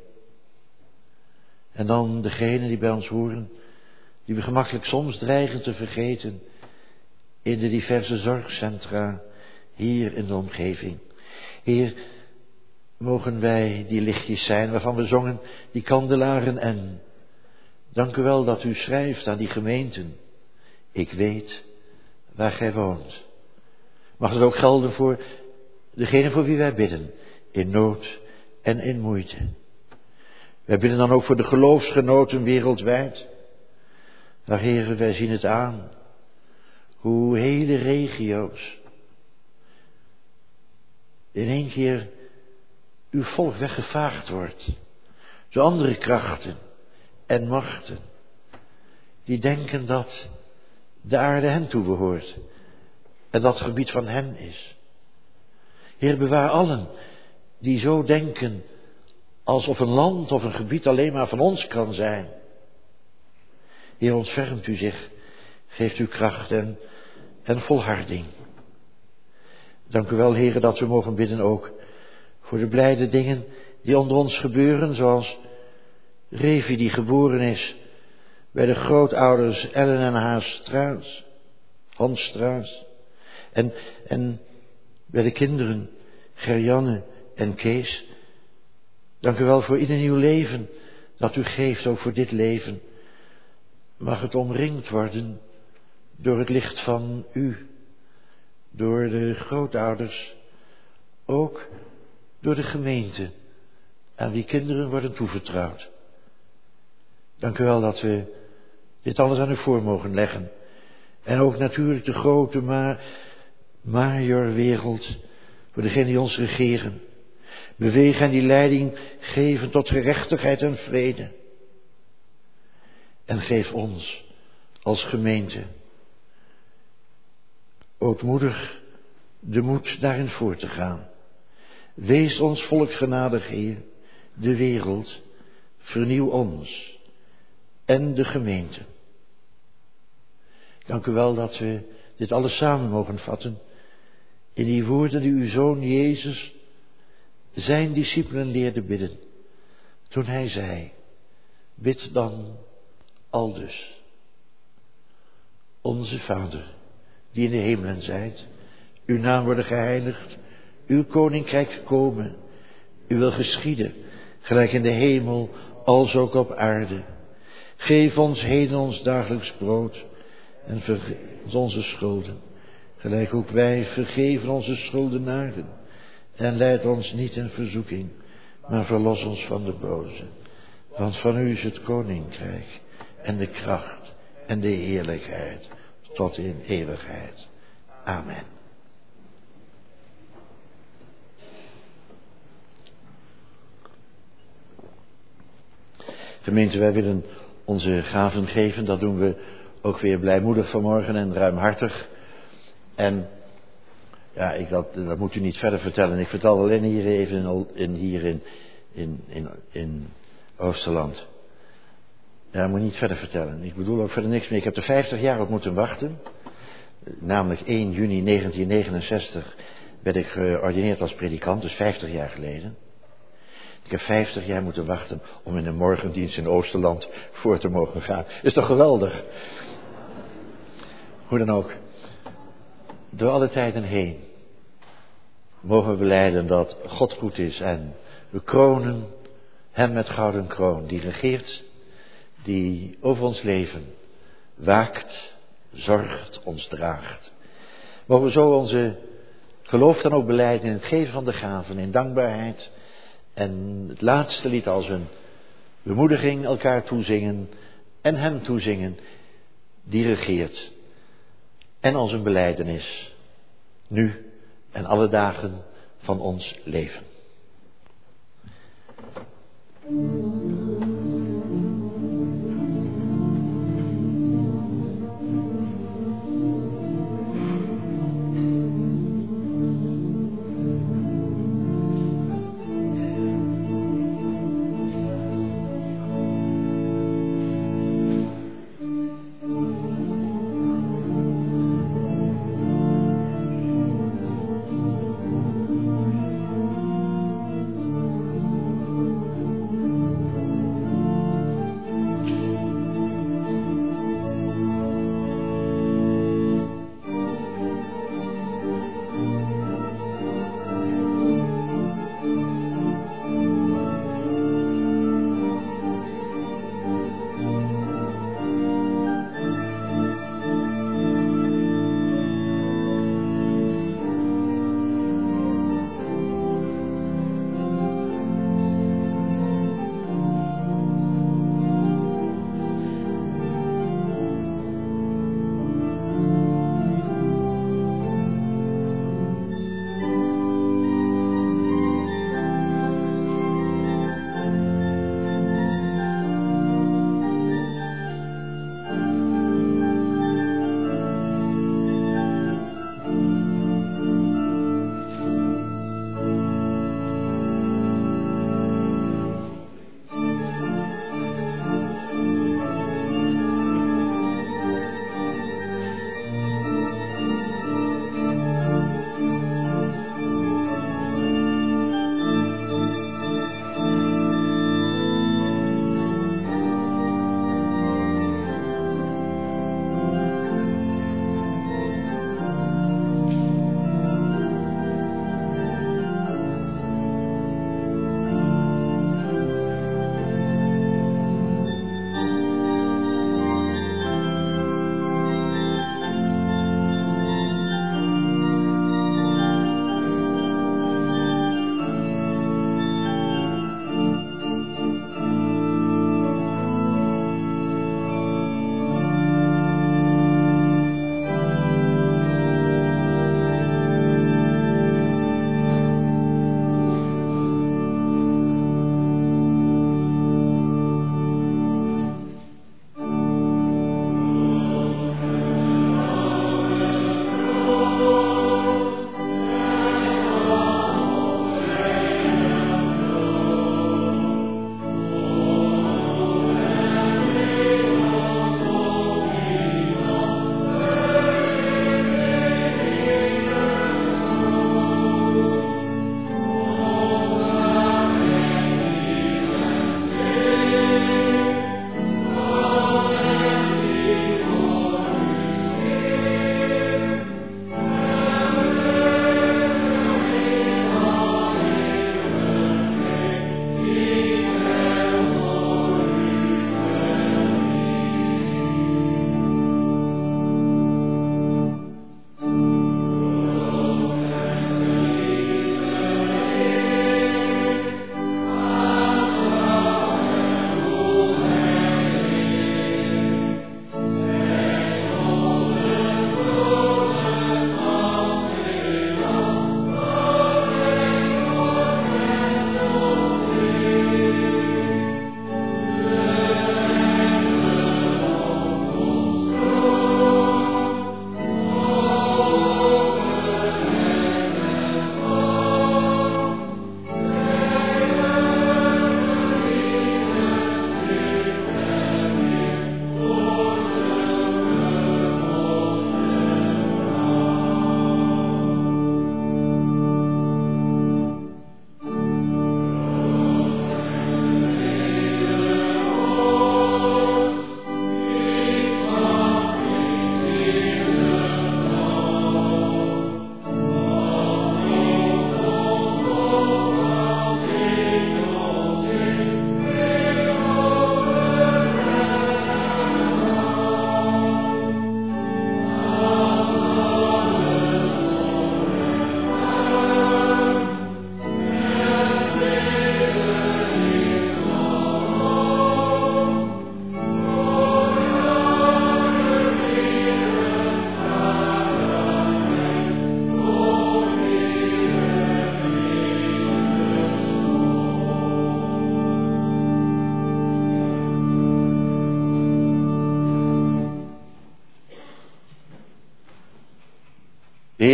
En dan degenen die bij ons horen, die we gemakkelijk soms dreigen te vergeten, in de diverse zorgcentra hier in de omgeving. Heer, mogen wij die lichtjes zijn waarvan we zongen, die kandelaren en. Dank u wel dat u schrijft aan die gemeenten. Ik weet waar gij woont. Mag het ook gelden voor degene voor wie wij bidden, in nood en in moeite. Wij bidden dan ook voor de geloofsgenoten wereldwijd. Maar heren, wij zien het aan. Hoe hele regio's in één keer uw volk weggevaagd wordt. Door andere krachten en machten. Die denken dat de aarde hen toebehoort. En dat gebied van hen is. Heer, bewaar allen die zo denken alsof een land of een gebied alleen maar van ons kan zijn. Heer, ontfermt u zich, geeft u kracht en, en volharding. Dank u wel, heren, dat we mogen bidden ook voor de blijde dingen die onder ons gebeuren, zoals Revi die geboren is bij de grootouders Ellen en haar Struis, Hans Struis, en, en bij de kinderen Gerjanne en Kees. Dank u wel voor ieder nieuw leven dat u geeft, ook voor dit leven. Mag het omringd worden door het licht van u, door de grootouders, ook door de gemeente aan wie kinderen worden toevertrouwd. Dank u wel dat we dit alles aan u voor mogen leggen. En ook natuurlijk de grote ma majorwereld voor degenen die ons regeren. Bewegen en die leiding geven tot gerechtigheid en vrede. En geef ons als gemeente ootmoedig de moed daarin voor te gaan. Wees ons volk genadig, Heer. de wereld, vernieuw ons en de gemeente. Dank u wel dat we dit alles samen mogen vatten in die woorden die uw zoon Jezus zijn discipelen leerde bidden. Toen hij zei, bid dan aldus. Onze Vader, die in de hemelen zijt, uw naam worden geheiligd, uw koninkrijk komen, uw wil geschieden, gelijk in de hemel, als ook op aarde. Geef ons heden ons dagelijks brood en vergeef onze schulden, gelijk ook wij vergeven onze schuldenaren. En leid ons niet in verzoeking, maar verlos ons van de boze. Want van u is het koninkrijk en de kracht en de heerlijkheid tot in eeuwigheid. Amen. Gemeente, wij willen onze gaven geven. Dat doen we ook weer blijmoedig vanmorgen en ruimhartig. En ja, ik, dat, dat moet u niet verder vertellen. Ik vertel alleen hier even in, in hier in, in, in, in. Ja, moet niet verder vertellen. Ik bedoel ook verder niks meer. Ik heb er 50 jaar op moeten wachten. Namelijk 1 juni 1969 werd ik geordineerd als predikant, dus 50 jaar geleden. Ik heb 50 jaar moeten wachten om in een morgendienst in Oosterland voor te mogen gaan. Is toch geweldig? Hoe dan ook. Door alle tijden heen mogen we beleiden dat God goed is en we kronen Hem met gouden kroon, die regeert, die over ons leven waakt, zorgt, ons draagt. Mogen we zo onze geloof dan ook beleiden in het geven van de gaven, in dankbaarheid. En het laatste lied als een bemoediging elkaar toezingen en Hem toezingen, die regeert. En als een beleidenis, nu en alle dagen van ons leven.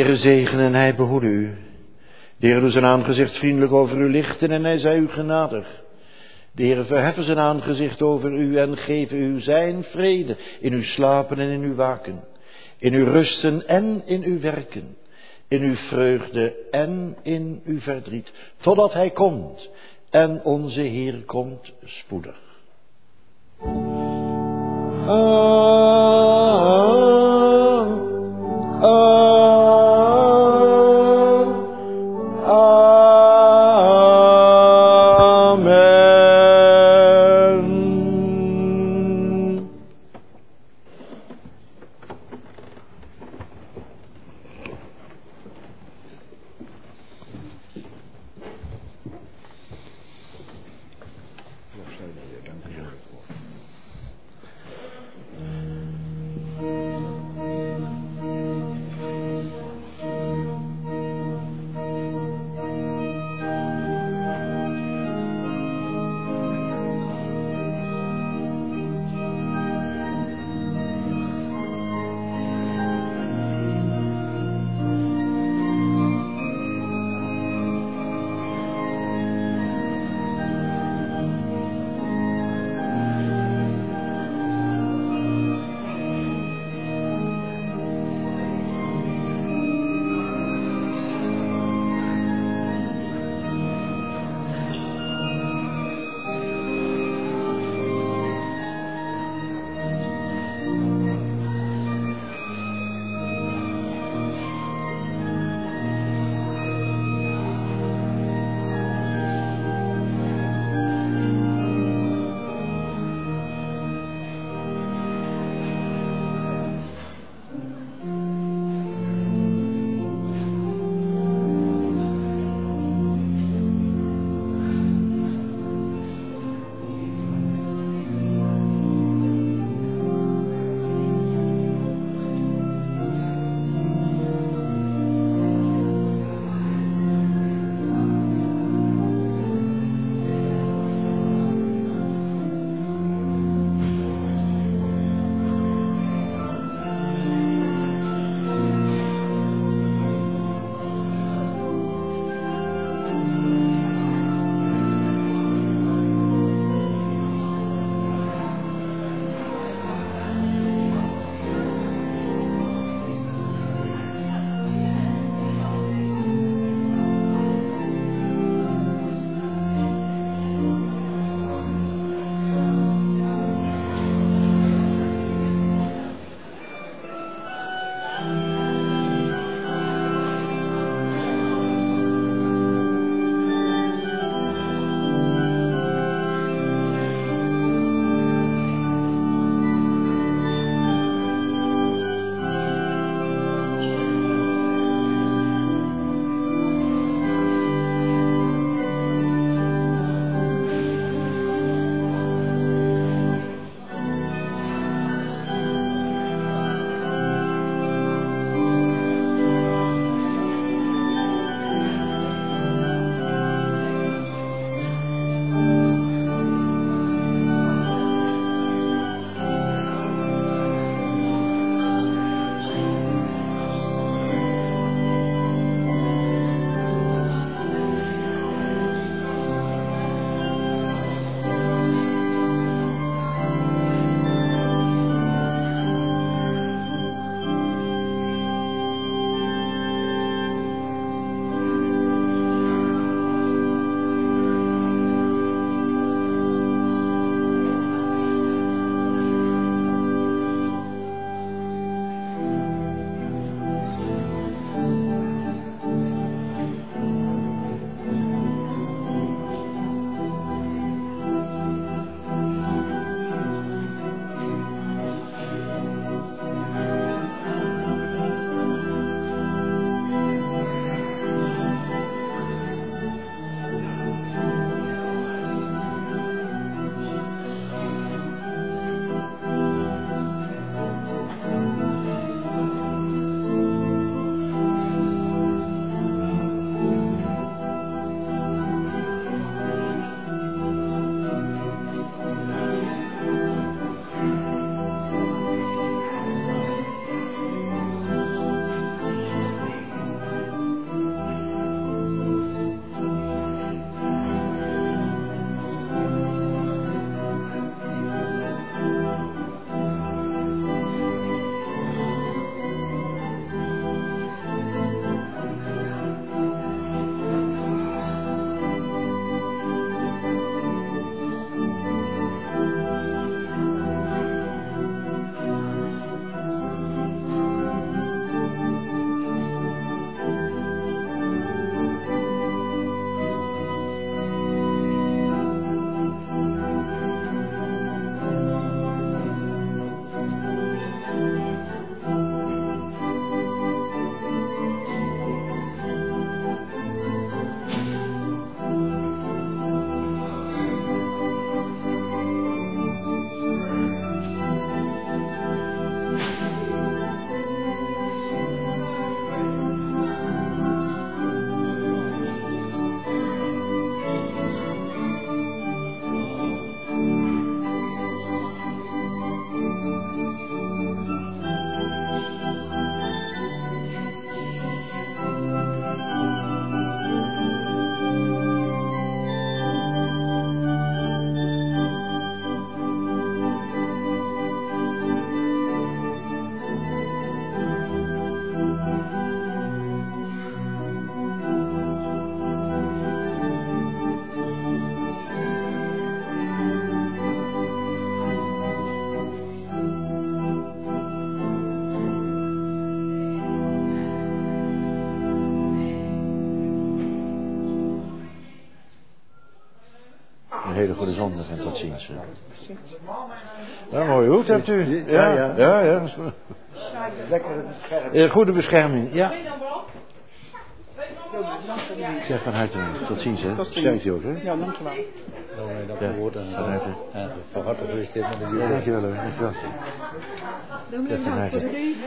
Heere zegen en hij behoede u. De Heer doet zijn aangezicht vriendelijk over u lichten en hij zij u genadig. De Heer verheffen zijn aangezicht over u en geven u zijn vrede in uw slapen en in uw waken, in uw rusten en in uw werken, in uw vreugde en in uw verdriet, totdat Hij komt en onze Heer komt spoedig. Ah, ah, ah. Hele goede zondag en tot ziens. Ja, mooie hoed hebt u. Ja, ja, ja. ja. Lekker beschermd. Eh, goede bescherming, ja. Ik zeg van harte tot ziens, hè. Sterkt u ook, hè. Ja, dankjewel. Dominee, dat Ja, woord en van harte. ja, van harte gefeliciteerd met de Ja, jubileum. dankjewel, hoor. Dankjewel. Ja, harte.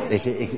Ik, ik,